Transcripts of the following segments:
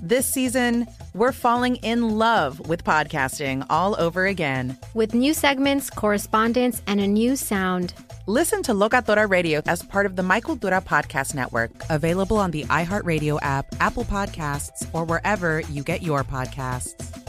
This season, we're falling in love with podcasting all over again. With new segments, correspondence, and a new sound. Listen to Locatora Radio as part of the My Cultura Podcast Network, available on the iHeartRadio app, Apple Podcasts, or wherever you get your podcasts.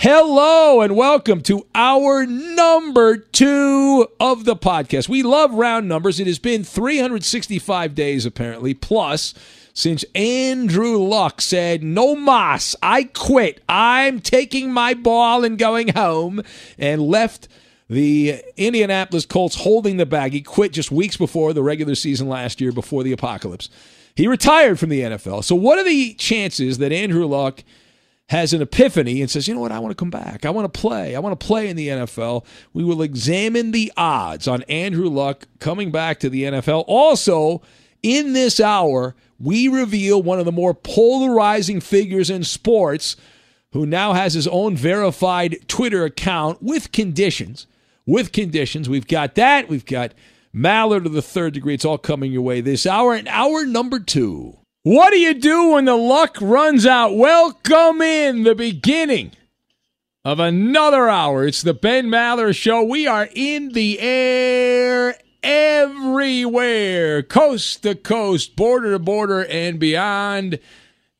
Hello and welcome to our number two of the podcast. We love round numbers. It has been 365 days, apparently, plus since Andrew Luck said, No mas, I quit. I'm taking my ball and going home, and left the Indianapolis Colts holding the bag. He quit just weeks before the regular season last year, before the apocalypse. He retired from the NFL. So, what are the chances that Andrew Luck has an epiphany and says, you know what, I want to come back. I want to play. I want to play in the NFL. We will examine the odds on Andrew Luck coming back to the NFL. Also, in this hour, we reveal one of the more polarizing figures in sports who now has his own verified Twitter account with conditions with conditions. We've got that. We've got Maller to the third degree. It's all coming your way this hour. And hour number two. What do you do when the luck runs out? Welcome in the beginning of another hour. It's the Ben Maller Show. We are in the air everywhere, coast to coast, border to border, and beyond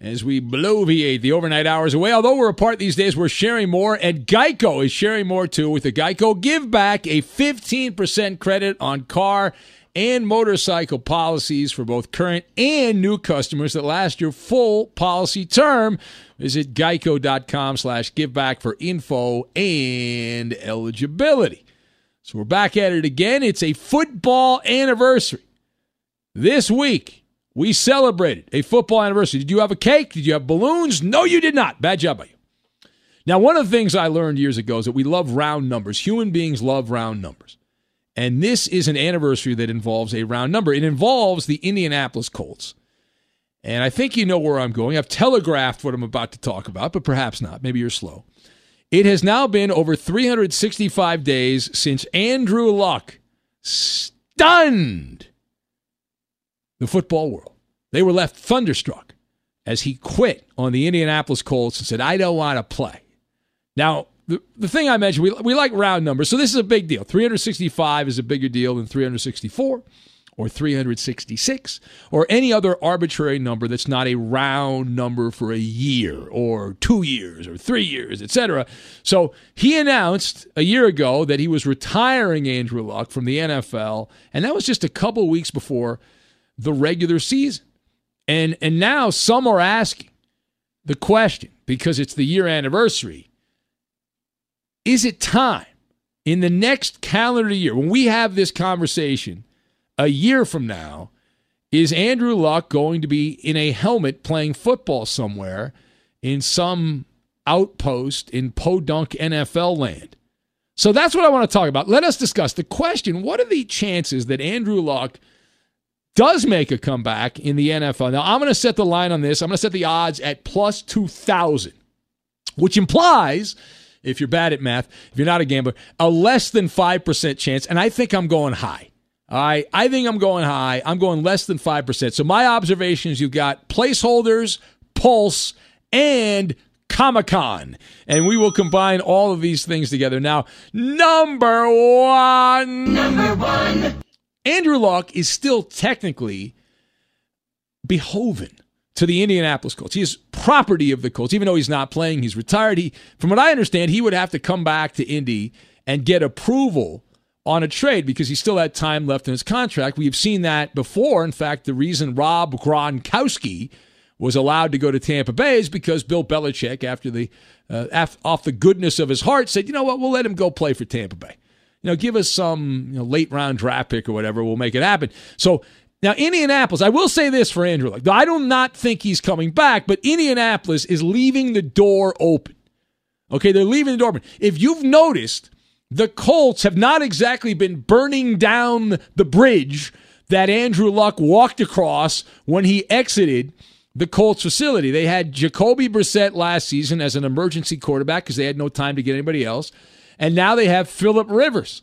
as we bloviate the overnight hours away. Although we're apart these days, we're sharing more, and Geico is sharing more too with the Geico Give Back, a 15% credit on car and motorcycle policies for both current and new customers that last your full policy term. Visit geico.com slash giveback for info and eligibility. So we're back at it again. It's a football anniversary. This week, we celebrated a football anniversary. Did you have a cake? Did you have balloons? No, you did not. Bad job by you. Now, one of the things I learned years ago is that we love round numbers. Human beings love round numbers. And this is an anniversary that involves a round number. It involves the Indianapolis Colts. And I think you know where I'm going. I've telegraphed what I'm about to talk about, but perhaps not. Maybe you're slow. It has now been over 365 days since Andrew Luck stunned the football world. They were left thunderstruck as he quit on the Indianapolis Colts and said, I don't want to play. Now, the, the thing I mentioned, we, we like round numbers, so this is a big deal. 365 is a bigger deal than 364 or 366 or any other arbitrary number that's not a round number for a year or two years or three years, etc. So he announced a year ago that he was retiring Andrew Luck from the NFL, and that was just a couple weeks before the regular season. And and now some are asking, the question, because it's the year anniversary, is it time in the next calendar year, when we have this conversation a year from now, is Andrew Luck going to be in a helmet playing football somewhere in some outpost in podunk NFL land? So that's what I want to talk about. Let us discuss the question what are the chances that Andrew Luck does make a comeback in the NFL? Now, I'm going to set the line on this. I'm going to set the odds at plus 2,000, which implies if you're bad at math, if you're not a gambler, a less than 5% chance. And I think I'm going high. All right. I think I'm going high. I'm going less than 5%. So my observations you've got placeholders, pulse, and Comic Con. And we will combine all of these things together. Now, number one. Number one. Andrew Luck is still technically beholden to the Indianapolis Colts. He is property of the Colts, even though he's not playing. He's retired. He, from what I understand, he would have to come back to Indy and get approval on a trade because he still had time left in his contract. We've seen that before. In fact, the reason Rob Gronkowski was allowed to go to Tampa Bay is because Bill Belichick, after the uh, af- off the goodness of his heart, said, "You know what? We'll let him go play for Tampa Bay. You know, give us some you know, late round draft pick or whatever. We'll make it happen." So now, Indianapolis, I will say this for Andrew Luck. I do not think he's coming back, but Indianapolis is leaving the door open. Okay, they're leaving the door open. If you've noticed, the Colts have not exactly been burning down the bridge that Andrew Luck walked across when he exited the Colts facility. They had Jacoby Brissett last season as an emergency quarterback because they had no time to get anybody else. And now they have Philip Rivers.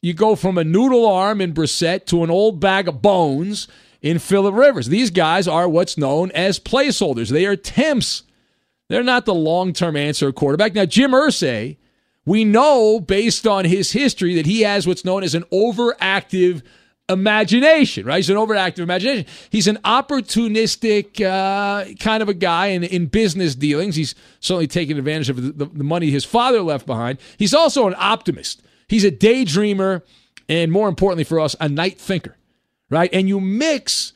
You go from a noodle arm in Brissett to an old bag of bones in Philip Rivers. These guys are what's known as placeholders. They are temps. They're not the long term answer quarterback. Now, Jim Irsay we know based on his history that he has what's known as an overactive imagination, right? He's an overactive imagination. He's an opportunistic uh, kind of a guy in, in business dealings. He's certainly taking advantage of the, the, the money his father left behind. He's also an optimist. He's a daydreamer, and more importantly for us, a night thinker, right? And you mix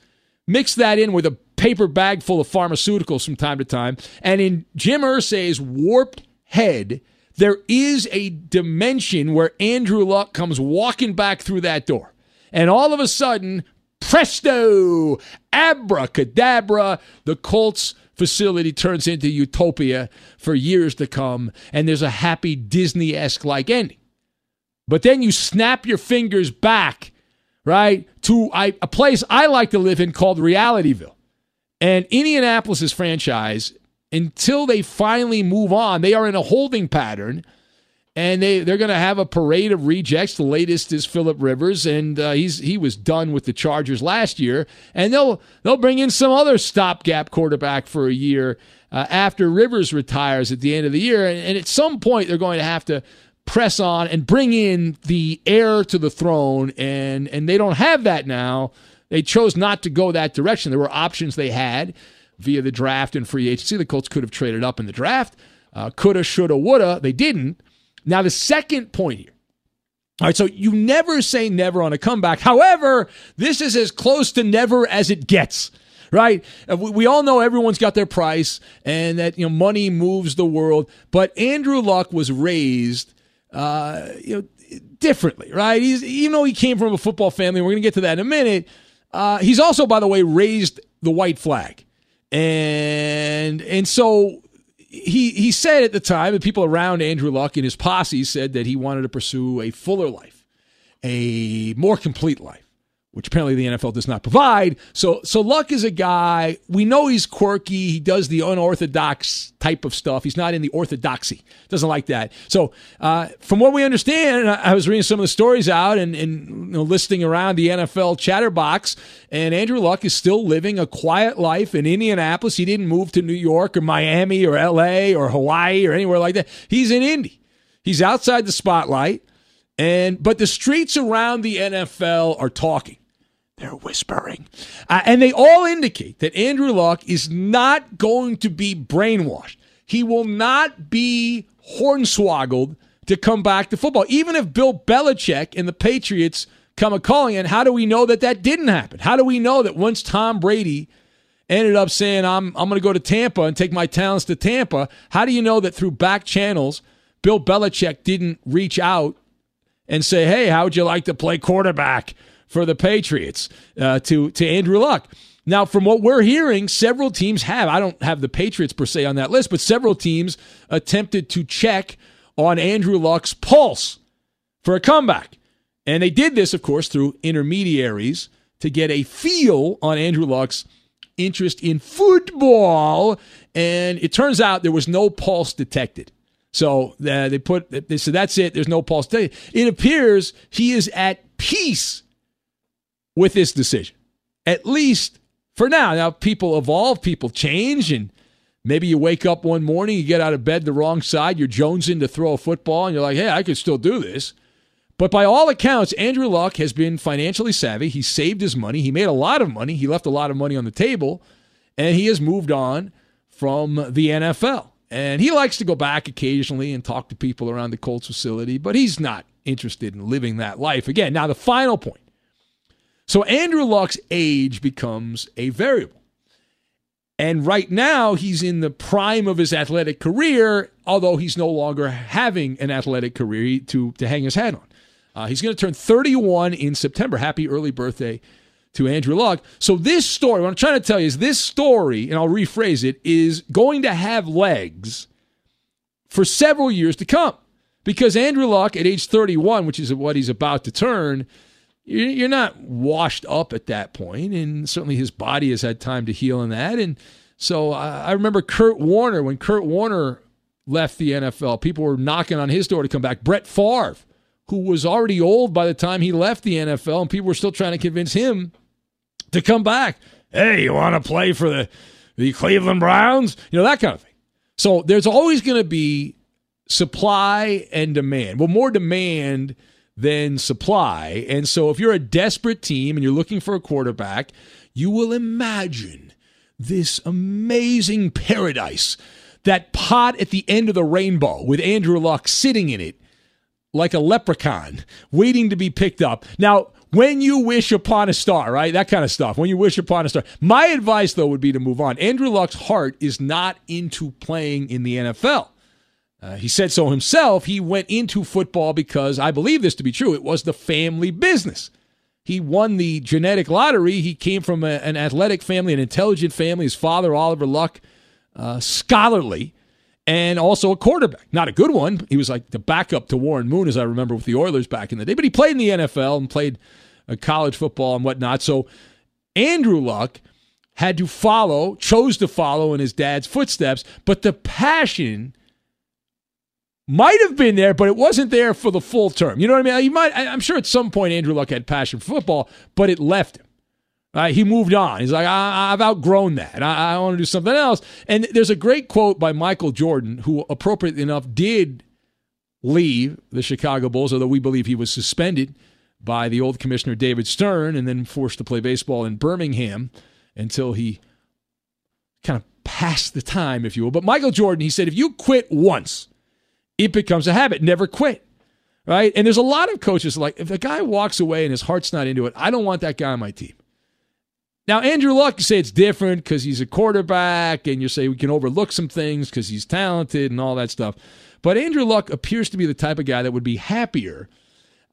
mix that in with a paper bag full of pharmaceuticals from time to time, and in Jim Irsay's warped head – there is a dimension where Andrew Luck comes walking back through that door. And all of a sudden, presto, abracadabra, the Colts facility turns into utopia for years to come. And there's a happy Disney esque like ending. But then you snap your fingers back, right, to a place I like to live in called Realityville. And Indianapolis's franchise until they finally move on. They are in a holding pattern, and they they're going to have a parade of rejects. The latest is Philip Rivers, and uh, he's he was done with the Chargers last year, and they'll they'll bring in some other stopgap quarterback for a year uh, after Rivers retires at the end of the year, and, and at some point they're going to have to press on and bring in the heir to the throne, and and they don't have that now. They chose not to go that direction. There were options they had via the draft and free agency. The Colts could have traded up in the draft. Uh, coulda, shoulda, woulda. They didn't. Now, the second point here. All right, so you never say never on a comeback. However, this is as close to never as it gets right? Uh, we all know everyone's got their price and that you know money moves the world, but Andrew Luck was raised uh, you know differently, right? He's even though he came from a football family, we're going to get to that in a minute. Uh, he's also, by the way, raised the white flag and and so he he said at the time, and people around Andrew Luck and his posse said that he wanted to pursue a fuller life, a more complete life which apparently the NFL does not provide. So, so Luck is a guy we know he's quirky. He does the unorthodox type of stuff. He's not in the orthodoxy. Doesn't like that. So, uh, from what we understand, I was reading some of the stories out and, and you know, listing around the NFL chatterbox, and Andrew Luck is still living a quiet life in Indianapolis. He didn't move to New York or Miami or L.A. or Hawaii or anywhere like that. He's in Indy. He's outside the spotlight. And but the streets around the NFL are talking. They're whispering. Uh, and they all indicate that Andrew Luck is not going to be brainwashed. He will not be hornswoggled to come back to football. Even if Bill Belichick and the Patriots come a calling, and how do we know that that didn't happen? How do we know that once Tom Brady ended up saying, I'm, I'm going to go to Tampa and take my talents to Tampa. How do you know that through back channels, Bill Belichick didn't reach out and say, hey, how would you like to play quarterback for the Patriots uh, to, to Andrew Luck? Now, from what we're hearing, several teams have. I don't have the Patriots per se on that list, but several teams attempted to check on Andrew Luck's pulse for a comeback. And they did this, of course, through intermediaries to get a feel on Andrew Luck's interest in football. And it turns out there was no pulse detected. So uh, they put they said that's it. There's no pulse. Detected. It appears he is at peace with this decision, at least for now. Now people evolve, people change, and maybe you wake up one morning, you get out of bed the wrong side, you're jonesing to throw a football, and you're like, hey, I could still do this. But by all accounts, Andrew Luck has been financially savvy. He saved his money. He made a lot of money. He left a lot of money on the table, and he has moved on from the NFL. And he likes to go back occasionally and talk to people around the Colts facility, but he's not interested in living that life. Again, now the final point. So Andrew Luck's age becomes a variable. And right now, he's in the prime of his athletic career, although he's no longer having an athletic career to, to hang his hat on. Uh, he's going to turn 31 in September. Happy early birthday to Andrew Luck. So, this story, what I'm trying to tell you is this story, and I'll rephrase it, is going to have legs for several years to come. Because Andrew Luck, at age 31, which is what he's about to turn, you're not washed up at that point, and certainly his body has had time to heal in that. And so I remember Kurt Warner when Kurt Warner left the NFL, people were knocking on his door to come back. Brett Favre who was already old by the time he left the NFL, and people were still trying to convince him to come back. Hey, you want to play for the, the Cleveland Browns? You know, that kind of thing. So there's always going to be supply and demand. Well, more demand than supply. And so if you're a desperate team and you're looking for a quarterback, you will imagine this amazing paradise, that pot at the end of the rainbow with Andrew Luck sitting in it like a leprechaun waiting to be picked up. Now, when you wish upon a star, right? That kind of stuff. When you wish upon a star. My advice, though, would be to move on. Andrew Luck's heart is not into playing in the NFL. Uh, he said so himself. He went into football because I believe this to be true. It was the family business. He won the genetic lottery. He came from a, an athletic family, an intelligent family. His father, Oliver Luck, uh, scholarly and also a quarterback. Not a good one. He was like the backup to Warren Moon, as I remember with the Oilers back in the day. But he played in the NFL and played uh, college football and whatnot. So Andrew Luck had to follow, chose to follow in his dad's footsteps, but the passion might have been there, but it wasn't there for the full term. You know what I mean? You might. I'm sure at some point Andrew Luck had passion for football, but it left him. Uh, he moved on. He's like, I, have outgrown that. I, I want to do something else. And there's a great quote by Michael Jordan, who, appropriately enough, did leave the Chicago Bulls, although we believe he was suspended by the old commissioner David Stern and then forced to play baseball in Birmingham until he kind of passed the time, if you will. But Michael Jordan, he said, if you quit once, it becomes a habit. Never quit. Right? And there's a lot of coaches like, if a guy walks away and his heart's not into it, I don't want that guy on my team. Now, Andrew Luck, you say it's different because he's a quarterback, and you say we can overlook some things because he's talented and all that stuff. But Andrew Luck appears to be the type of guy that would be happier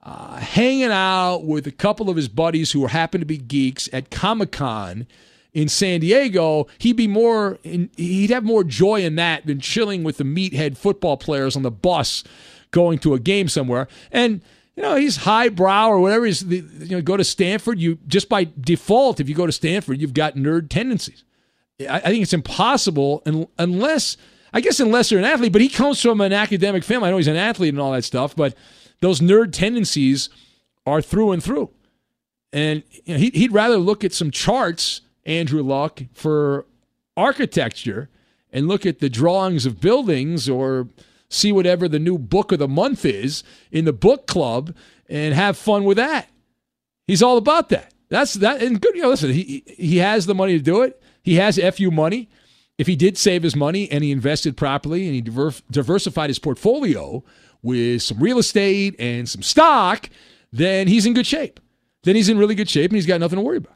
uh, hanging out with a couple of his buddies who happen to be geeks at Comic Con in San Diego. He'd be more, in, he'd have more joy in that than chilling with the meathead football players on the bus going to a game somewhere. And you know, he's highbrow or whatever. He's, you know, go to Stanford. You just by default, if you go to Stanford, you've got nerd tendencies. I, I think it's impossible unless, I guess, unless you're an athlete. But he comes from an academic family. I know he's an athlete and all that stuff, but those nerd tendencies are through and through. And you know, he, he'd rather look at some charts, Andrew Luck, for architecture and look at the drawings of buildings or see whatever the new book of the month is in the book club and have fun with that. He's all about that. That's that and good. You know, listen, he he has the money to do it. He has fu money. If he did save his money and he invested properly and he diver- diversified his portfolio with some real estate and some stock, then he's in good shape. Then he's in really good shape and he's got nothing to worry about.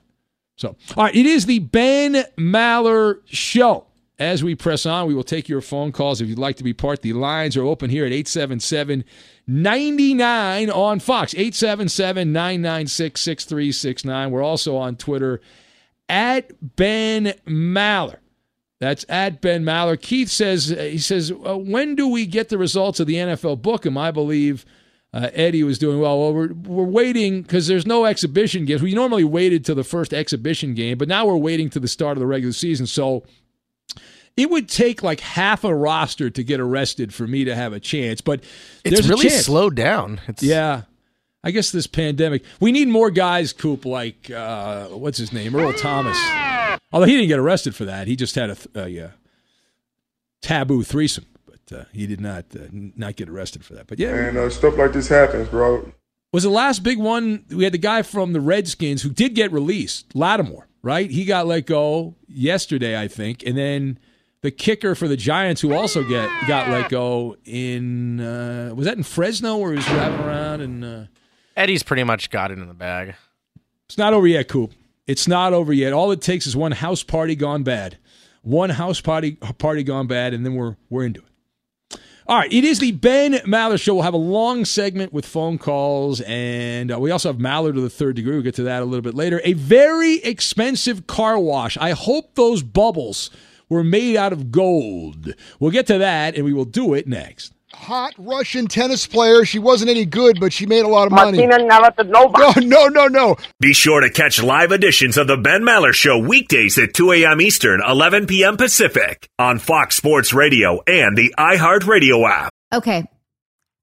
So, all right, it is the Ben Maller Show. As we press on, we will take your phone calls if you'd like to be part. The lines are open here at 877 99 on Fox. 877 996 6369. We're also on Twitter at Ben Maller. That's at Ben Maller. Keith says, he says, uh, when do we get the results of the NFL book? Him, I believe uh, Eddie was doing well. Well, we're, we're waiting because there's no exhibition games. We normally waited to the first exhibition game, but now we're waiting to the start of the regular season. So it would take like half a roster to get arrested for me to have a chance. But It's really slowed down. It's, Yeah. I guess this pandemic, we need more guys, Coop, like, uh, what's his name? Earl Thomas. Although he didn't get arrested for that. He just had a, th- a uh, taboo threesome, uh, he did not uh, not get arrested for that. But yeah, And uh, stuff like this happens, bro. was the last big one. We had the guy from the Redskins who did get released, Lattimore, right? He got let go yesterday, I think, and then the kicker for the Giants, who also get got let go in uh, was that in Fresno where he was driving around and. Uh, Eddie's pretty much got it in the bag. It's not over yet, Coop. It's not over yet. All it takes is one house party gone bad. One house party party gone bad, and then we're we're into it. All right, it is the Ben Maller Show. We'll have a long segment with phone calls, and uh, we also have Maller to the third degree. We'll get to that a little bit later. A very expensive car wash. I hope those bubbles were made out of gold. We'll get to that, and we will do it next. Hot Russian tennis player. She wasn't any good, but she made a lot of money. Martina Navratilova. No, no, no, no. Be sure to catch live editions of the Ben Maller Show weekdays at 2 a.m. Eastern, 11 p.m. Pacific on Fox Sports Radio and the iHeartRadio app. Okay.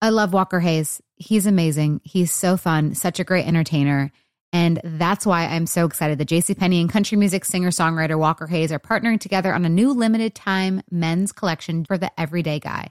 I love Walker Hayes. He's amazing. He's so fun, such a great entertainer. And that's why I'm so excited that JCPenney and country music singer songwriter Walker Hayes are partnering together on a new limited time men's collection for the everyday guy.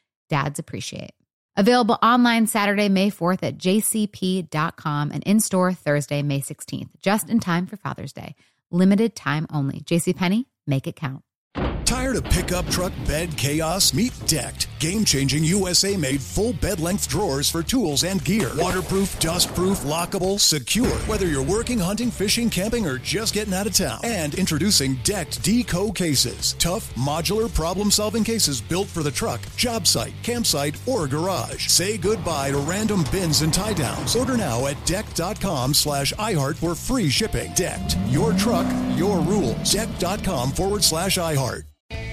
dads appreciate. Available online Saturday, May 4th at jcp.com and in store Thursday, May 16th, just in time for Father's Day. Limited time only. JCPenney, make it count. Tired of pickup truck bed chaos? Meet Decked. Game changing USA made full bed length drawers for tools and gear. Waterproof, dustproof, lockable, secure. Whether you're working, hunting, fishing, camping, or just getting out of town. And introducing Decked Deco cases. Tough, modular, problem solving cases built for the truck, job site, campsite, or garage. Say goodbye to random bins and tie downs. Order now at decked.com slash iHeart for free shipping. Decked. Your truck, your rules. Decked.com forward slash iHeart.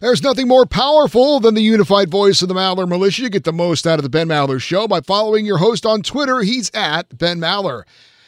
There's nothing more powerful than the unified voice of the Maller Militia. You get the most out of the Ben Maller Show by following your host on Twitter. He's at Ben Maller.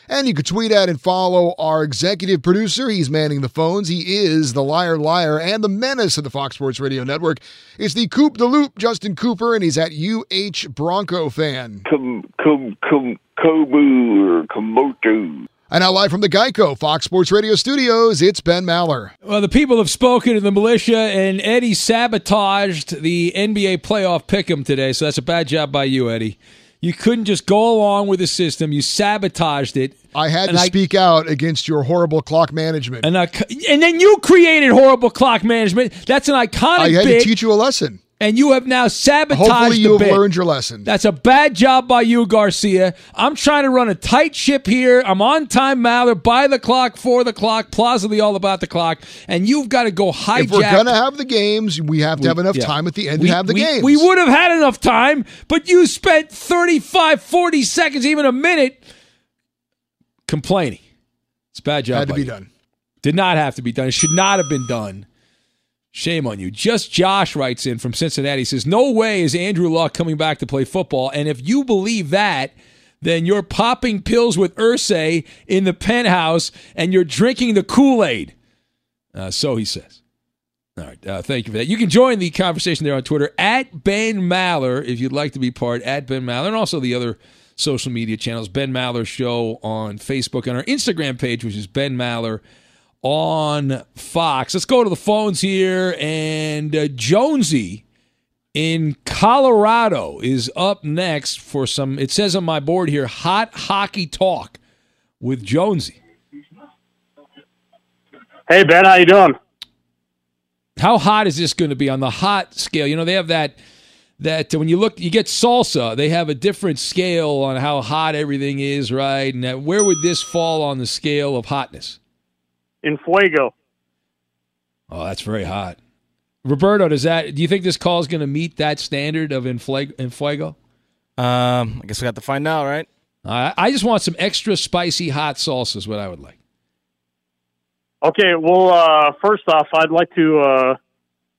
And you can tweet at and follow our executive producer. He's manning the phones. He is the liar, liar, and the menace of the Fox Sports Radio Network. It's the Coop de Loop, Justin Cooper, and he's at UH Bronco fan. Come, come, come, Kobu or Komoto. And now live from the Geico Fox Sports Radio studios, it's Ben Maller. Well, the people have spoken to the militia, and Eddie sabotaged the NBA playoff pick'em today, so that's a bad job by you, Eddie. You couldn't just go along with the system; you sabotaged it. I had to I- speak out against your horrible clock management. And I, and then you created horrible clock management. That's an iconic. I had bit, to teach you a lesson. And you have now sabotaged Hopefully, the you have bit. learned your lesson. That's a bad job by you, Garcia. I'm trying to run a tight ship here. I'm on time, Maller, by the clock, for the clock, plausibly all about the clock, and you've got to go hijack. If we're gonna have the games, we have to have enough yeah. time at the end we, to have the we- games. We would have had enough time, but you spent 35, 40 seconds, even a minute, complaining. It's a bad job. Had to by be you. done. Did not have to be done. It should not have been done. Shame on you. Just Josh writes in from Cincinnati. He says, No way is Andrew Luck coming back to play football. And if you believe that, then you're popping pills with Irsay in the penthouse and you're drinking the Kool Aid. Uh, so he says. All right. Uh, thank you for that. You can join the conversation there on Twitter at Ben Maller if you'd like to be part, at Ben Maller, and also the other social media channels, Ben Maller Show on Facebook and our Instagram page, which is Ben Maller on Fox. Let's go to the phones here. And uh, Jonesy in Colorado is up next for some, it says on my board here, hot hockey talk with Jonesy. Hey Ben, how you doing? How hot is this going to be on the hot scale? You know, they have that that when you look, you get salsa. They have a different scale on how hot everything is, right? And that, where would this fall on the scale of hotness? In Fuego. Oh, that's very hot. Roberto, does that? Do you think this call is going to meet that standard of in Fuego? In Fuego? Um, I guess we got to find out, right? I I just want some extra spicy hot salsa. Is what I would like. Okay, well, uh, first off, I'd like to uh,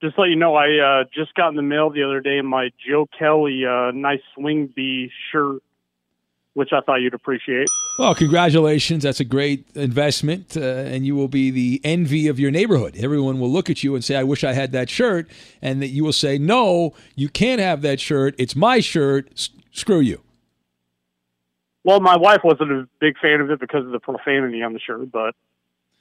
just let you know I uh, just got in the mail the other day my Joe Kelly uh, nice swing bee shirt, which I thought you'd appreciate. Well, congratulations. That's a great investment, uh, and you will be the envy of your neighborhood. Everyone will look at you and say, I wish I had that shirt. And that you will say, No, you can't have that shirt. It's my shirt. S- screw you. Well, my wife wasn't a big fan of it because of the profanity on the shirt, but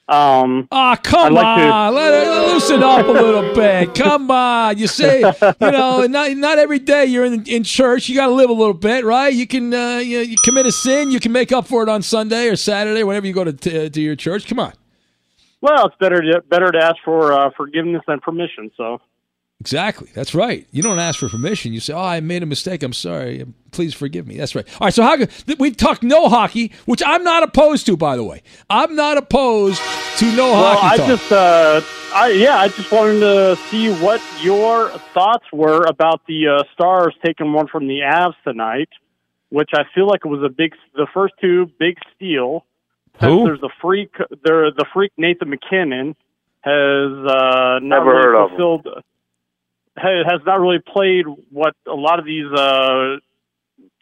um, Ah, come like to- on. Let it loosen up a little bit. Come on. You say, you know, not, not every day you're in, in church. You got to live a little bit, right? You can uh, you, you commit a sin. You can make up for it on Sunday or Saturday, whenever you go to, to, to your church. Come on. well, it's better to better to ask for uh, forgiveness than permission. So. Exactly. That's right. You don't ask for permission. You say, "Oh, I made a mistake. I'm sorry. Please forgive me." That's right. All right. So how th- we've talked no hockey, which I'm not opposed to, by the way. I'm not opposed to no well, hockey I talk. just, uh, I yeah, I just wanted to see what your thoughts were about the uh, Stars taking one from the Avs tonight, which I feel like it was a big, the first two big steal. Who? There's the freak, there the freak Nathan MacKinnon has uh, not Never really heard of him. Has not really played what a lot of these uh,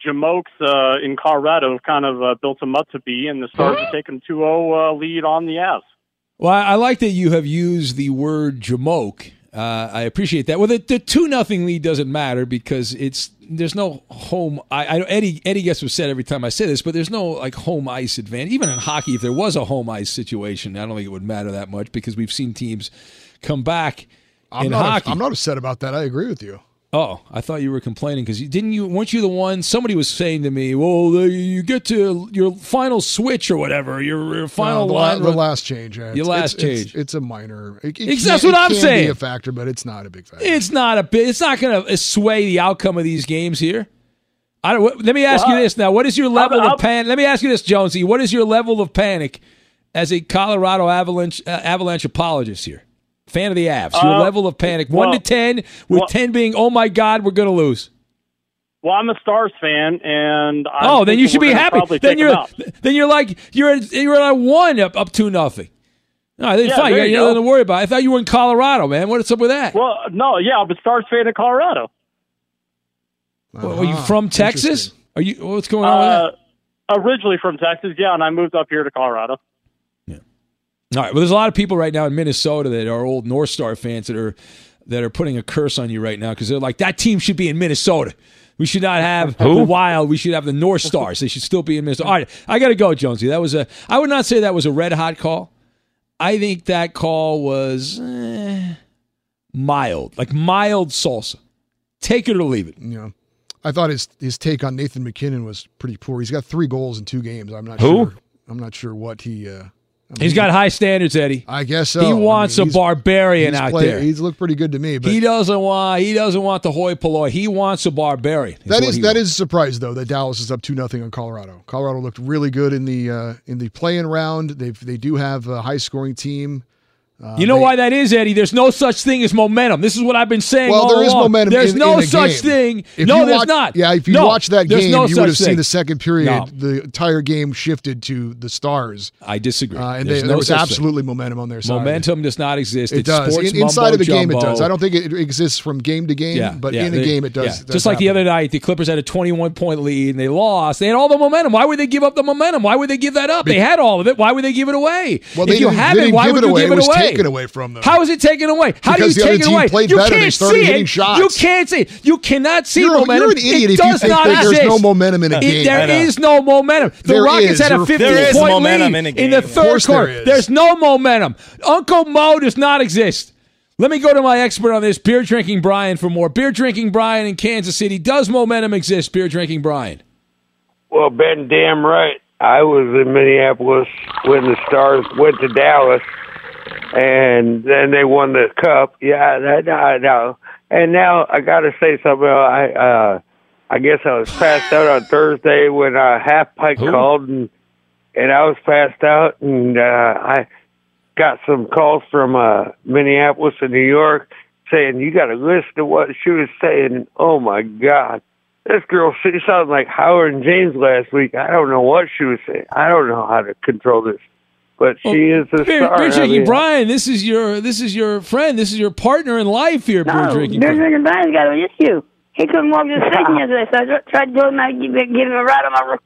Jamokes uh, in Colorado have kind of uh, built him up to be, and the Stars are taking 2-0 uh, lead on the Avs. Well, I I like that you have used the word jamoke. Uh, I appreciate that. Well, the, the two nothing lead doesn't matter because it's there's no home. I, I Eddie Eddie gets upset every time I say this, but there's no like home ice advantage. Even in hockey, if there was a home ice situation, I don't think it would matter that much because we've seen teams come back I'm in not. hockey. I'm not upset about that. I agree with you. Oh, I thought you were complaining because you didn't you weren't you the one? Somebody was saying to me, "Well, the, you get to your final switch or whatever, your, your final No, the, la- the last change. yeah. Your It's- last it's, it's- change. It's, a minor. It, it Ex- can- that's what it I'm can saying. Be a factor, but it's not a big factor. It's not a bit. It's not going to sway the outcome of these games here. I don't. Let me ask you this now. What is your level I'll- of panic? Let me ask you this, Jonesy. What is your level of panic as a Colorado Avalanche uh, Avalanche apologist here? Fan of the Avs. Your Uh, level of panic, one to ten, with well- ten being, oh my God, we're going to lose. Well, I'm a Stars fan, and I'm oh, then you should be happy. Then you're then you're like you're at, you're at one up up two nothing. No, then Yeah, fine. You there got you nothing to worry about. I thought you were in Colorado, man. What's up with that? Well, no, yeah, I'm a Stars fan in Colorado. Well, are you Uh-huh. from Texas? Are you? What's going on with that? Uh, originally from Texas, yeah, and I moved up here to Colorado. All right. Well, there's a lot of people right now in Minnesota that are old North Star fans that are that are putting a curse on you right now because they're like that team should be in Minnesota. We should not have the Wild. We should have the North Stars. They should still be in Minnesota. All right, I got to go, Jonesy. That was a. I would not say that was a red hot call. I think that call was eh, mild, like mild salsa. Take it or leave it. Yeah. I thought his his take on Nathan MacKinnon was pretty poor. He's got three goals in two games. I'm not Who? sure. I'm not sure what he. Uh, I mean, He's got high standards, Eddie. I guess so. He I mean, wants a barbarian out played- there. He's looked pretty good to me, but he doesn't want. He doesn't want the hoi polloi. He wants a barbarian. That what is that wants. is a surprise though that Dallas is up two nothing on Colorado. Colorado looked really good in the uh, in the play-in round. They they do have a high scoring team. Uh, You know they- why that is, Eddie? There's no such thing as momentum. This is what I've been saying. Well, all there is along. momentum. There's in, no in the such game. thing. If no, there's watch- not. Yeah, if you No, watch that game, no you would have seen the second period. No. The entire game shifted to the Stars. I disagree. Uh, and they, there was such thing. absolutely momentum on their side. Momentum does not exist. It It's does. sports In- inside of the game, it does. I don't think it exists from game to game, Yeah, but yeah, in a they- game, it does. yeah. it does Just like the other night, the Clippers had a 21 point lead and they lost. They had all the momentum. Why would they give up the momentum? Why would they give that up? They had all of it. Why would they give it away? Well, if you have it, why would you give it away? Taken away from them. How is it taken away? How Because do you the other take it team away? played you better. They can't started see it. shots. You can't see. it. You cannot see You're momentum. you're an idiot It if you think not that there's no momentum in a game. there I know. is no momentum. The There Rockets is. had a There- 15 there is point momentum lead in a in the third course there quarter. is. There's no momentum. Uncle Mo does not exist. Let me go to my expert on this, beer drinking Brian, for more. Beer drinking Brian in Kansas City. Does momentum exist, beer drinking Brian? Well, Ben, damn right. I was in Minneapolis when the Stars went to Dallas, and then they won the cup. Yeah, that I know. And now I got to say something. I uh, I guess I was passed out on Thursday when uh, Half Pint called, and and I was passed out, and uh, I got some calls from uh, Minneapolis and New York saying you got to listen to what she was saying. And, oh my God, this girl she sounded like Howard and James last week. I don't know what she was saying. I don't know how to control this, but she is a Beer, star. beer I drinking mean, Brian, this is your this is your friend. This is your partner in life here, beer No, drinking. Beer drinking Brian's got an issue. He couldn't walk to the station yesterday, so I tried to do him out, give, give him a ride on my roof.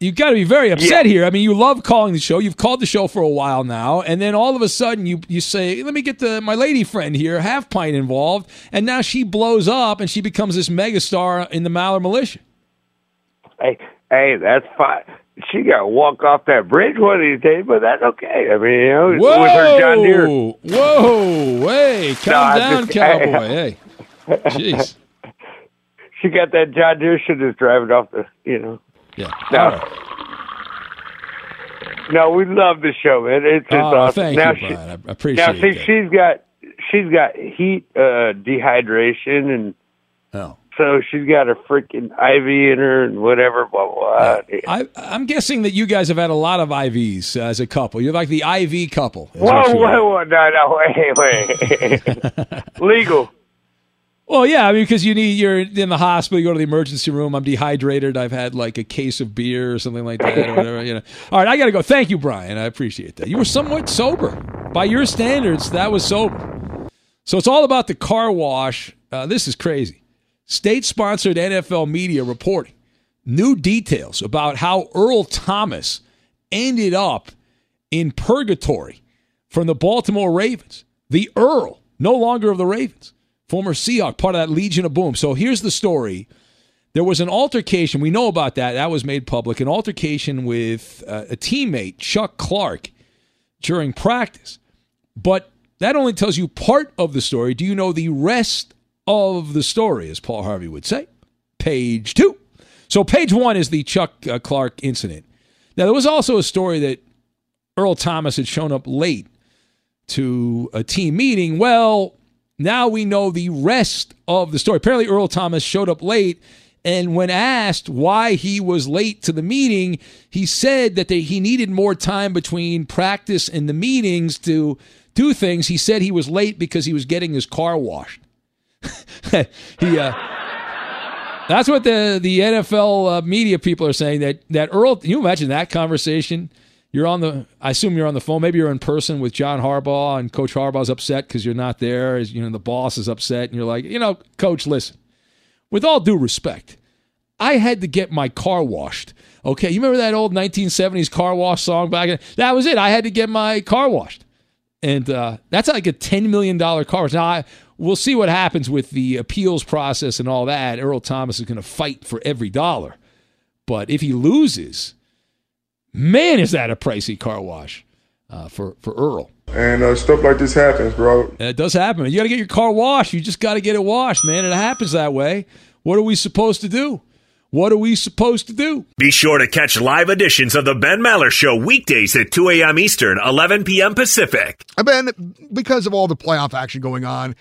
You got to be very upset here. I mean, you love calling the show. You've called the show for a while now, and then all of a sudden you you say, "Let me get the my lady friend here, half pint involved," and now she blows up and she becomes this megastar in the Maller Militia. Hey, hey, that's fine. She got to walk off that bridge one of these days, but that's okay. I mean, you know, Whoa, with her John Deere. whoa, hey, calm No, down, just- cowboy. hey, jeez. She got that John Deere. She just driving off the, you know. Yeah. No. No, we love the show, man. It's just Oh, awesome. thank now you, she, Brian. I appreciate Now, see, that. she's got she's got heat uh, dehydration, and Oh. So she's got a freaking IV in her and whatever. Blah blah. I, I'm guessing that you guys have had a lot of IVs uh, as a couple. You're like the IV couple. Whoa, whoa, whoa! No, no, wait, wait. Legal. Well, yeah, I mean, because you need you're in the hospital, you go to the emergency room. I'm dehydrated. I've had like a case of beer or something like that, or whatever. You know. All right, I got to go. Thank you, Brian. I appreciate that. You were somewhat sober by your standards. That was sober. So it's all about the car wash. Uh, this is crazy. State-sponsored NFL media reporting new details about how Earl Thomas ended up in purgatory from the Baltimore Ravens, the Earl, no longer of the Ravens, former Seahawk, part of that Legion of Boom. So here's the story. There was an altercation. We know about that. That was made public. An altercation with uh, a teammate, Chuck Clark, during practice. But that only tells you part of the story. Do you know the rest of the story, as Paul Harvey would say? Page two. So, page one is the Chuck uh, Clark incident. Now, there was also a story that Earl Thomas had shown up late to a team meeting. Well, now we know the rest of the story. Apparently, Earl Thomas showed up late, and when asked why he was late to the meeting, he said that they, he needed more time between practice and the meetings to do things. He said he was late because he was getting his car washed. he, uh, that's what the the NFL uh, media people are saying. That that Earl, can you imagine that conversation? You're on the. I assume you're on the phone. Maybe you're in person with John Harbaugh, and Coach Harbaugh's upset because you're not there. As you know, the boss is upset, and you're like, you know, Coach, listen. With all due respect, I had to get my car washed. Okay, you remember that old 1970s car wash song back? That was it. I had to get my car washed, and uh, that's like a 10 million dollar car wash. Now I, we'll see what happens with the appeals process and all that. Earl Thomas is going to fight for every dollar, but if he loses Man, is that a pricey car wash uh, for for Earl? And uh, stuff like this happens, bro. It does happen. You got to get your car washed. You just got to get it washed, man. It happens that way. What are we supposed to do? What are we supposed to do? Be sure to catch live editions of the Ben Maller Show weekdays at 2 a.m. Eastern, 11 p.m. Pacific. And Ben, because of all the playoff action going on,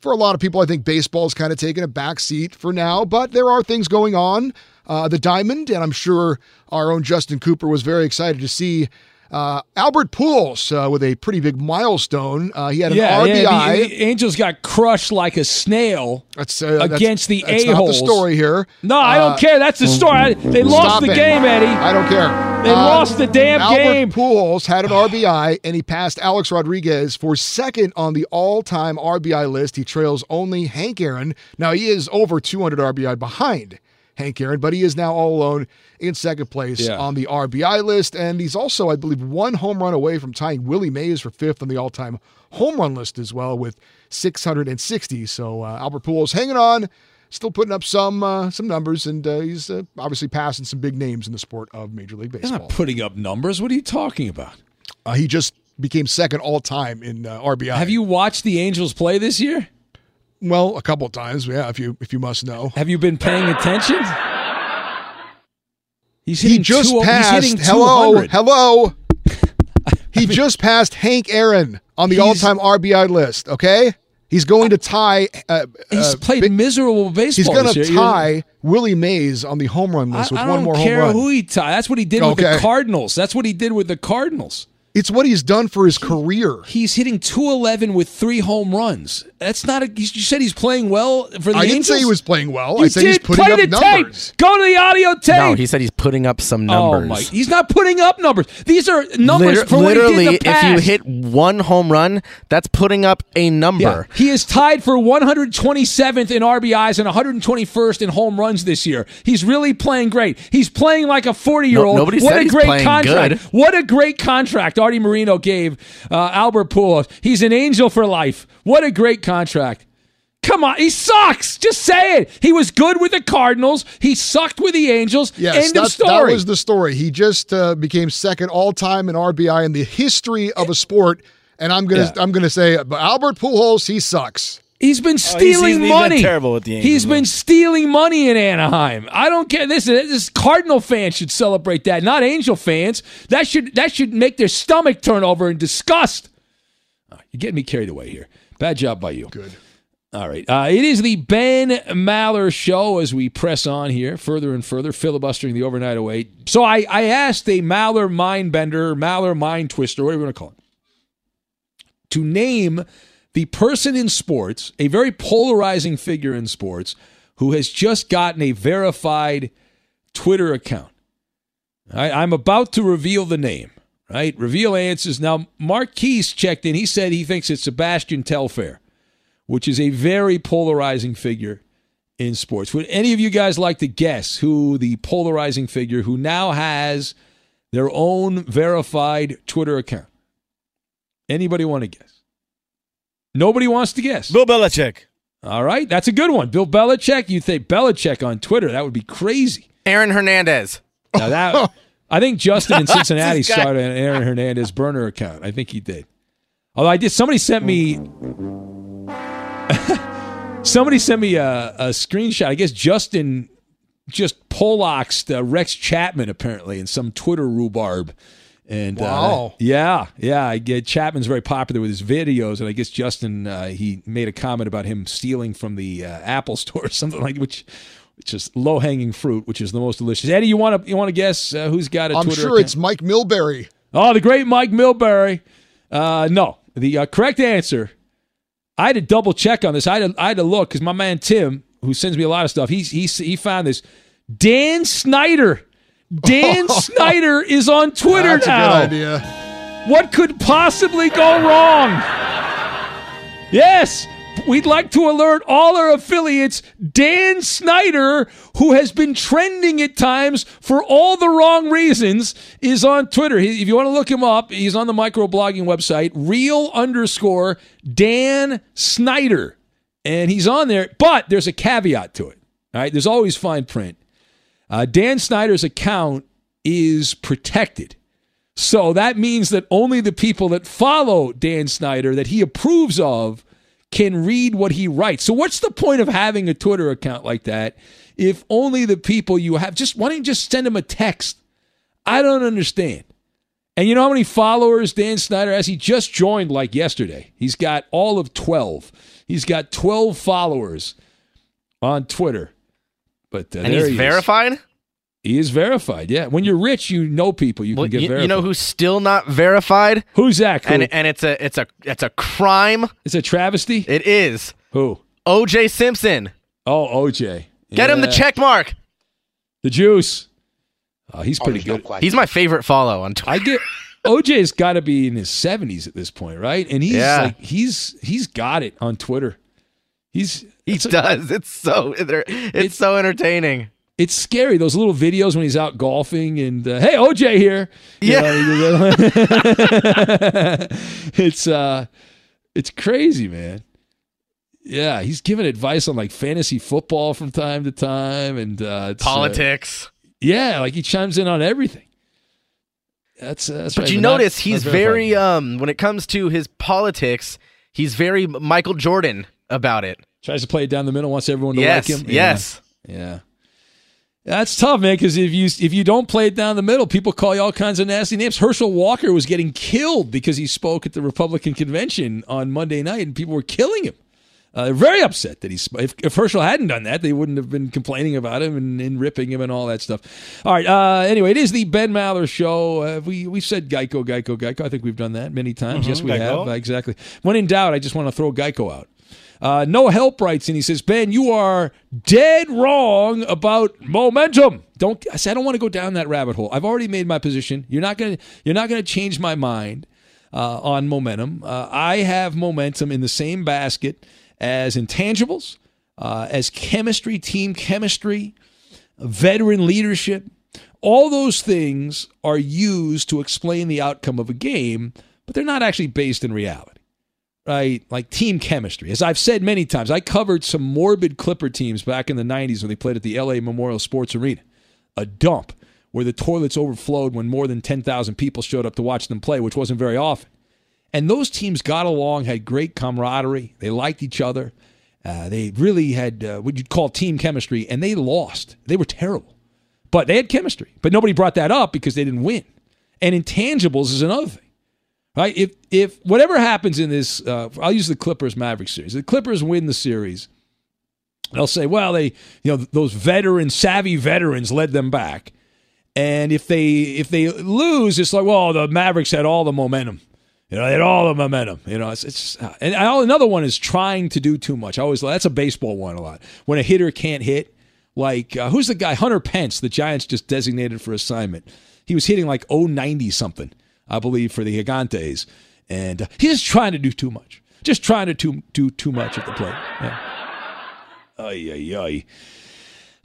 for a lot of people, I think baseball's kind of taken a back seat for now, but there are things going on. Uh, the Diamond, and I'm sure our own Justin Cooper was very excited to see uh, Albert Pujols uh, with a pretty big milestone. Uh, he had an yeah, RBI. Yeah, the, the Angels got crushed like a snail that's, uh, against that's, the that's a holes. the story here. No, I don't Uh, care. That's the story. I, they lost the it. game, Eddie. I don't care. They Uh, lost the damn game. Albert game. Pujols had an RBI, and he passed Alex Rodriguez for second on the all-time RBI list. He trails only Hank Aaron. Now he is over 200 RBI behind Hank Aaron, but he is now all alone in second place Yeah. on the RBI list, and he's also, I believe, one home run away from tying Willie Mays for fifth on the all-time home run list as well with 660. So uh, Albert Pujols hanging on. Still putting up some uh, some numbers, and uh, he's uh, obviously passing some big names in the sport of Major League Baseball. not putting up numbers. What are you talking about? Uh, he just became second all time in uh, RBI. Have you watched the Angels play this year? Well, a couple of times, yeah. If you if you must know, Have you been paying attention? He's he just two, passed. Hello, 200. hello. he just passed Hank Aaron on the all-time RBI list. Okay, he's going to tie. Uh, He's uh, played miserable baseball. he's going to. You're- tie Willie Mays on the home run I, list with I one don't care who he tied. That's what he did with the Cardinals. That's what he did with the Cardinals. It's what he's done for his career. He's hitting 211 with three home runs. That's not a. You said he's playing well for the I didn't say he was playing well. You I said he's putting Play up the numbers. tape. Go to the audio tape. No, he said he's putting up some numbers. Oh my! He's not putting up numbers. These are numbers Liter- for what he literally, did in the past. if you hit one home run, that's putting up a number. Yeah. He is tied for 127th in RBIs and 121st in home runs this year. He's really playing great. He's playing like a 40 year old. No- nobody what said a he's great playing contract! good. What a great contract Arte Moreno gave uh, Albert Pujols. He's an angel for life. What a great contract. Come on, he sucks. Just say it. He was good with the Cardinals. He sucked with the Angels. Yes, End of story. that was the story. He just uh, became second all time in RBI in the history of a sport. And I'm gonna Yeah. I'm gonna say, but Albert Pujols, he sucks. He's been Oh, he's- stealing he's been money. terrible with the Angels, He's man. been stealing money in Anaheim. I don't care. This this Cardinal fans should celebrate that, not Angel fans. That should that should make their stomach turn over in disgust. Oh, you're getting me carried away here. Bad job by you. Good. All right. Uh, it is the Ben Maller show as we press on here further and further, filibustering the overnight 08. So I, I asked a Maller mind bender, Maller mind twister, whatever you want to call it, to name the person in sports, a very polarizing figure in sports, who has just gotten a verified Twitter account. I, I'm about to reveal the name, right? Reveal answers. Now, Marquise checked in. He said he thinks it's Sebastian Telfair, which is a very polarizing figure in sports. Would any of you guys like to guess who the polarizing figure who now has their own verified Twitter account? Anybody want to guess? Nobody wants to guess. Bill Belichick. All right, that's a good one. Bill Belichick. You think Belichick on Twitter? That would be crazy. Aaron Hernandez. Now that I think Justin in Cincinnati started an Aaron Hernandez burner account. I think he did. Although I did, somebody sent me. somebody sent me a, a screenshot. I guess Justin just Poloxed uh, Rex Chapman apparently in some Twitter rhubarb. And Wow. uh, yeah, yeah, I get Chapman's very popular with his videos, and I guess Justin uh, he made a comment about him stealing from the uh, Apple Store or something like which, which is low hanging fruit, which is the most delicious. Eddie, you want to you want to guess uh, who's got a I'm Twitter sure account? it's Mike Milbury. Oh, the great Mike Milbury. Uh, no, the uh, correct answer. I had to double check on this. I had to, I had to look because my man Tim, who sends me a lot of stuff, he's he he found this. Dan Snyder. Dan Snyder is on Twitter That's now. a good idea. What could possibly go wrong? Yes, we'd like to alert all our affiliates. Dan Snyder, who has been trending at times for all the wrong reasons, is on Twitter. If you want to look him up, he's on the microblogging website, real underscore Dan Snyder. And he's on there, but there's a caveat to it. All right, there's always fine print. Uh, Dan Snyder's account is protected. So that means that only the people that follow Dan Snyder that he approves of can read what he writes. So what's the point of having a Twitter account like that if only the people you have just why don't you just send him a text? I don't understand. And you know how many followers Dan Snyder has? He just joined like yesterday. He's got all of 12. He's got 12 followers on Twitter. But uh, And there he's he is. verified? He is verified. Yeah. When you're rich, you know people. You Well, can get you, verified. you know who's still not verified? Who's that? Cool? And and it's a it's a it's a crime. It's a travesty. It is. Who? O.J. Simpson. Oh, OJ. Get him the check mark. The juice. Oh, he's oh, pretty good. He's my favorite follow on Twitter. I get OJ's got to be in his 70s at this point, right? And he's Yeah. like he's he's got it on Twitter. He's He does. It's so it's so entertaining. It's scary those little videos when he's out golfing and uh, hey OJ here. You Yeah. know, it's uh it's crazy, man. Yeah, he's giving advice on like fantasy football from time to time and uh, uh, Politics. yeah, like he chimes in on everything. That's uh, that's but right. you not- notice not he's verified. very um when it comes to his politics, he's very Michael Jordan about it. tries to play it down the middle, wants everyone to Yes, like him. yes. Yeah. yeah. That's tough, man. Because if you if you don't play it down the middle, people call you all kinds of nasty names. Herschel Walker was getting killed because he spoke at the Republican convention on Monday night, and people were killing him. Uh, they're very upset that he. sp- If, if Herschel hadn't done that, they wouldn't have been complaining about him and, and ripping him and all that stuff. All right. Uh, anyway, it is the Ben Maller show. Uh, we we said Geico, Geico, Geico. I think we've done that many times. Mhm, yes, we Geico. have. Exactly. When in doubt, I just want to throw Geico out. Uh, no help writes and he says, Ben, you are dead wrong about momentum. Don't I said I don't want to go down that rabbit hole. I've already made my position. You're not gonna you're not gonna change my mind uh, on momentum. Uh, I have momentum in the same basket as intangibles, uh, as chemistry, team chemistry, veteran leadership. All those things are used to explain the outcome of a game, but they're not actually based in reality right? Like team chemistry. As I've said many times, I covered some morbid Clipper teams back in the 90s when they played at the LA Memorial Sports Arena. A dump where the toilets overflowed when more than 10,000 people showed up to watch them play, which wasn't very often. And those teams got along, had great camaraderie. They liked each other. Uh, they really had uh, what you'd call team chemistry, and they lost. They were terrible. But they had chemistry. But nobody brought that up because they didn't win. And intangibles is another thing right? If if whatever happens in this, uh, I'll use the Clippers Mavericks series. The Clippers win the series. They'll say, well, they you know those veteran savvy veterans led them back, and if they if they lose, it's like, well, the Mavericks had all the momentum. You know, they had all the momentum. You know, it's, it's and I, another one is trying to do too much. I always that's a baseball one a lot. When a hitter can't hit, like uh, who's the guy Hunter Pence, the Giants just designated for assignment. He was hitting like 090 something, I believe, for the Gigantes, and uh, he's just trying to do too much. Just trying to do, do too much at the plate. Yeah. Ay, ay, ay.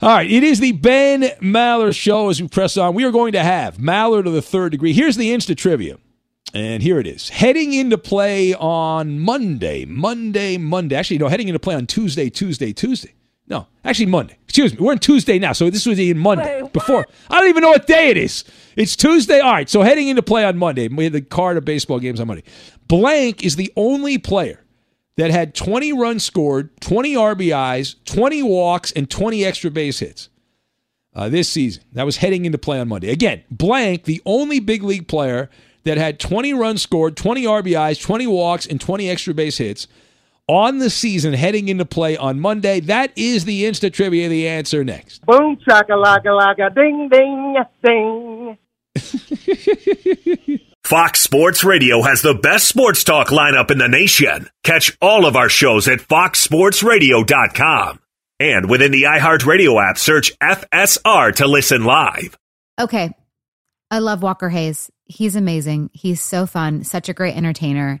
All right, it is the Ben Maller show as we press on. We are going to have Maller to the third degree. Here's the Insta trivia. And here it is. Heading into play on Monday, Monday, Monday. Actually, no, heading into play on Tuesday, Tuesday, Tuesday. No, actually Monday. Excuse me. We're on Tuesday now, so this was in Monday. Before I don't even know what day it is. It's Tuesday. All right, so heading into play on Monday. We had the card of baseball games on Monday. Blank is the only player that had 20 runs scored, 20 RBIs, 20 walks, and 20 extra base hits uh, this season. That was heading into play on Monday. Again, Blank, the only big league player that had 20 runs scored, 20 RBIs, 20 walks, and 20 extra base hits on the season heading into play on Monday. That is the Insta Trivia. The answer next. Boom chakalaka laka ding ding ding. Fox Sports Radio has the best sports talk lineup in the nation. Catch all of our shows at foxsportsradio.com. And within the iHeartRadio app, search FSR to listen live. Okay. I love Walker Hayes. He's amazing. He's so fun, such a great entertainer.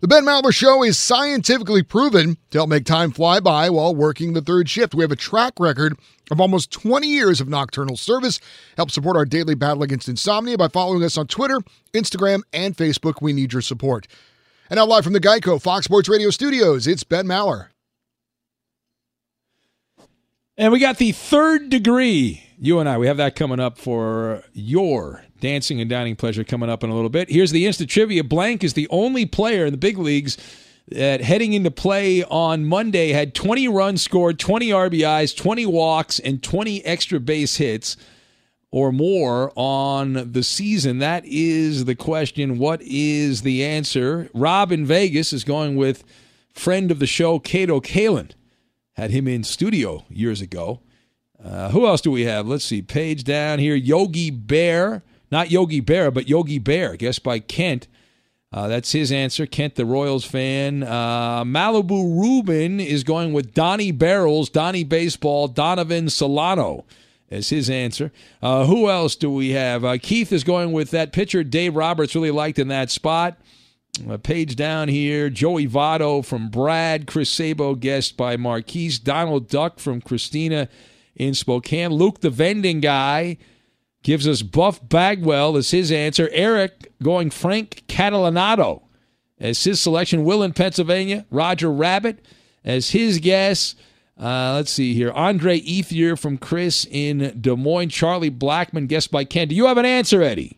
The Ben Maller Show is scientifically proven to help make time fly by while working the third shift. We have a track record of almost 20 years of nocturnal service. Help support our daily battle against insomnia by following us on Twitter, Instagram, and Facebook. We need your support. And now, live from the Geico Fox Sports Radio studios, it's Ben Maller. And we got the third degree. You and I, we have that coming up for your dancing and dining pleasure coming up in a little bit. Here's the instant trivia. Blank is the only player in the big leagues that heading into play on Monday had 20 runs scored, 20 RBIs, 20 walks, and 20 extra base hits or more on the season. That is the question. What is the answer? Rob in Vegas is going with friend of the show, Kato Kaelin. Had him in studio years ago. Uh, who else do we have? Let's see. Page down here. Yogi Bear. Not Yogi Bear, but Yogi Bear, guessed by Kent. Uh, that's his answer. Kent, the Royals fan. Uh, Malibu Ruben is going with Donnie Barrels, Donnie Baseball, Donovan Solano as his answer. Uh, who else do we have? Uh, Keith is going with that pitcher Dave Roberts really liked in that spot. A page down here, Joey Votto from Brad, Chris Sabo, guest by Marquise, Donald Duck from Christina in Spokane, Luke the vending guy gives us Buff Bagwell as his answer. Eric going Frank Catalanotto as his selection. Will in Pennsylvania, Roger Rabbit as his guess. Uh, let's see here. Andre Ethier from Chris in Des Moines. Charlie Blackmon, guessed by Ken. Do you have an answer, Eddie?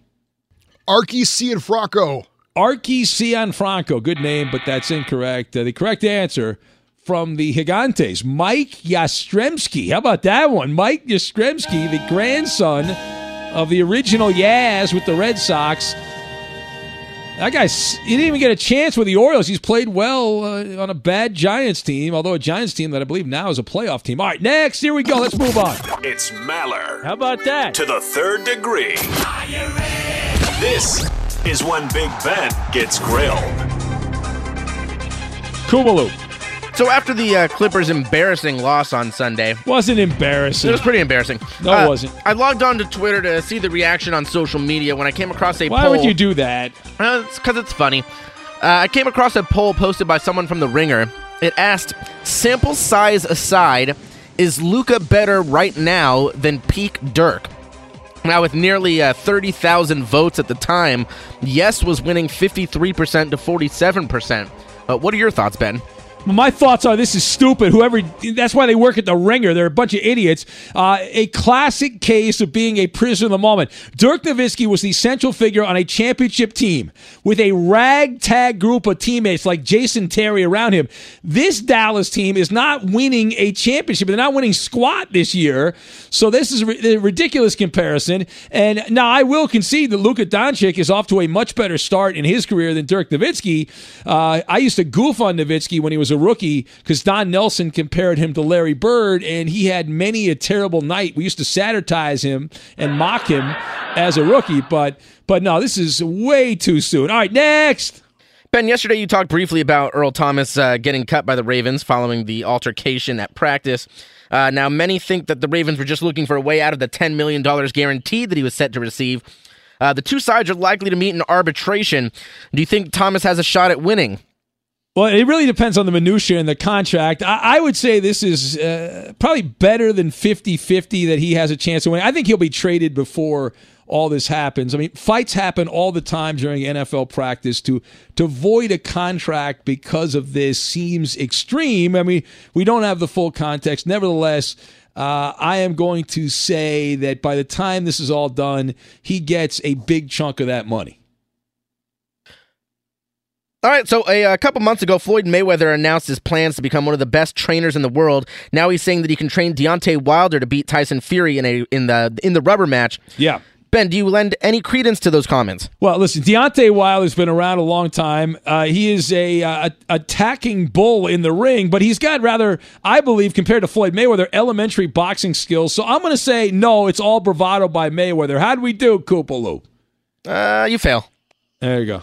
Archie Cianfrocco. Archie Cianfranco. Good name, but that's incorrect. Uh, the correct answer from the Gigantes, Mike Yastrzemski. How about that one? Mike Yastrzemski, the grandson of the original Yaz with the Red Sox. That guy, he didn't even get a chance with the Orioles. He's played well uh, on a bad Giants team, although a Giants team that I believe now is a playoff team. All right, next, here we go. Let's move on. It's Maller. How about that? To the third degree. This is when Big Ben gets grilled. Kumalu. So after the uh, Clippers' embarrassing loss on Sunday, wasn't embarrassing. It was pretty embarrassing. No, Uh, it wasn't. I logged on to Twitter to see the reaction on social media when I came across a Why poll. would you do that? Uh, it's because it's funny. Uh, I came across a poll posted by someone from The Ringer. It asked, sample size aside, is Luka better right now than peak Dirk? Now, with nearly uh, 30,000 votes at the time, yes was winning 53% to 47%. Uh, what are your thoughts, Ben? My thoughts are this is stupid. Whoever, that's why they work at the ringer. They're a bunch of idiots. Uh, a classic case of being a prisoner of the moment. Dirk Nowitzki was the central figure on a championship team with a ragtag group of teammates like Jason Terry around him. This Dallas team is not winning a championship. They're not winning squat this year. So this is a ridiculous comparison. And now I will concede that Luka Doncic is off to a much better start in his career than Dirk Nowitzki. Uh, I used to goof on Nowitzki when he was a rookie because Don Nelson compared him to Larry Bird, and he had many a terrible night. We used to satirize him and mock him as a rookie, but but no, this is way too soon. All right, next. Ben, yesterday you talked briefly about Earl Thomas uh, getting cut by the Ravens following the altercation at practice. Uh, now, many think that the Ravens were just looking for a way out of the $10 million guaranteed that he was set to receive. Uh, the two sides are likely to meet in arbitration. Do you think Thomas has a shot at winning? Well, it really depends on the minutia in the contract. I, I would say this is uh, probably better than 50 50 that he has a chance to win. I think he'll be traded before all this happens. I mean, fights happen all the time during NFL practice. To to void a contract because of this seems extreme. I mean, we don't have the full context. Nevertheless, uh, I am going to say that by the time this is all done, he gets a big chunk of that money. All right, so a, a couple months ago, Floyd Mayweather announced his plans to become one of the best trainers in the world. Now he's saying that he can train Deontay Wilder to beat Tyson Fury in a in the in the rubber match. Yeah. Ben, do you lend any credence to those comments? Well, listen, Deontay Wilder's been around a long time. Uh, he is a, uh, attacking bull in the ring, but he's got rather, I believe, compared to Floyd Mayweather, elementary boxing skills. So I'm going to say no. It's all bravado by Mayweather. How would we do, Koopaloo? Uh, you fail. There you go.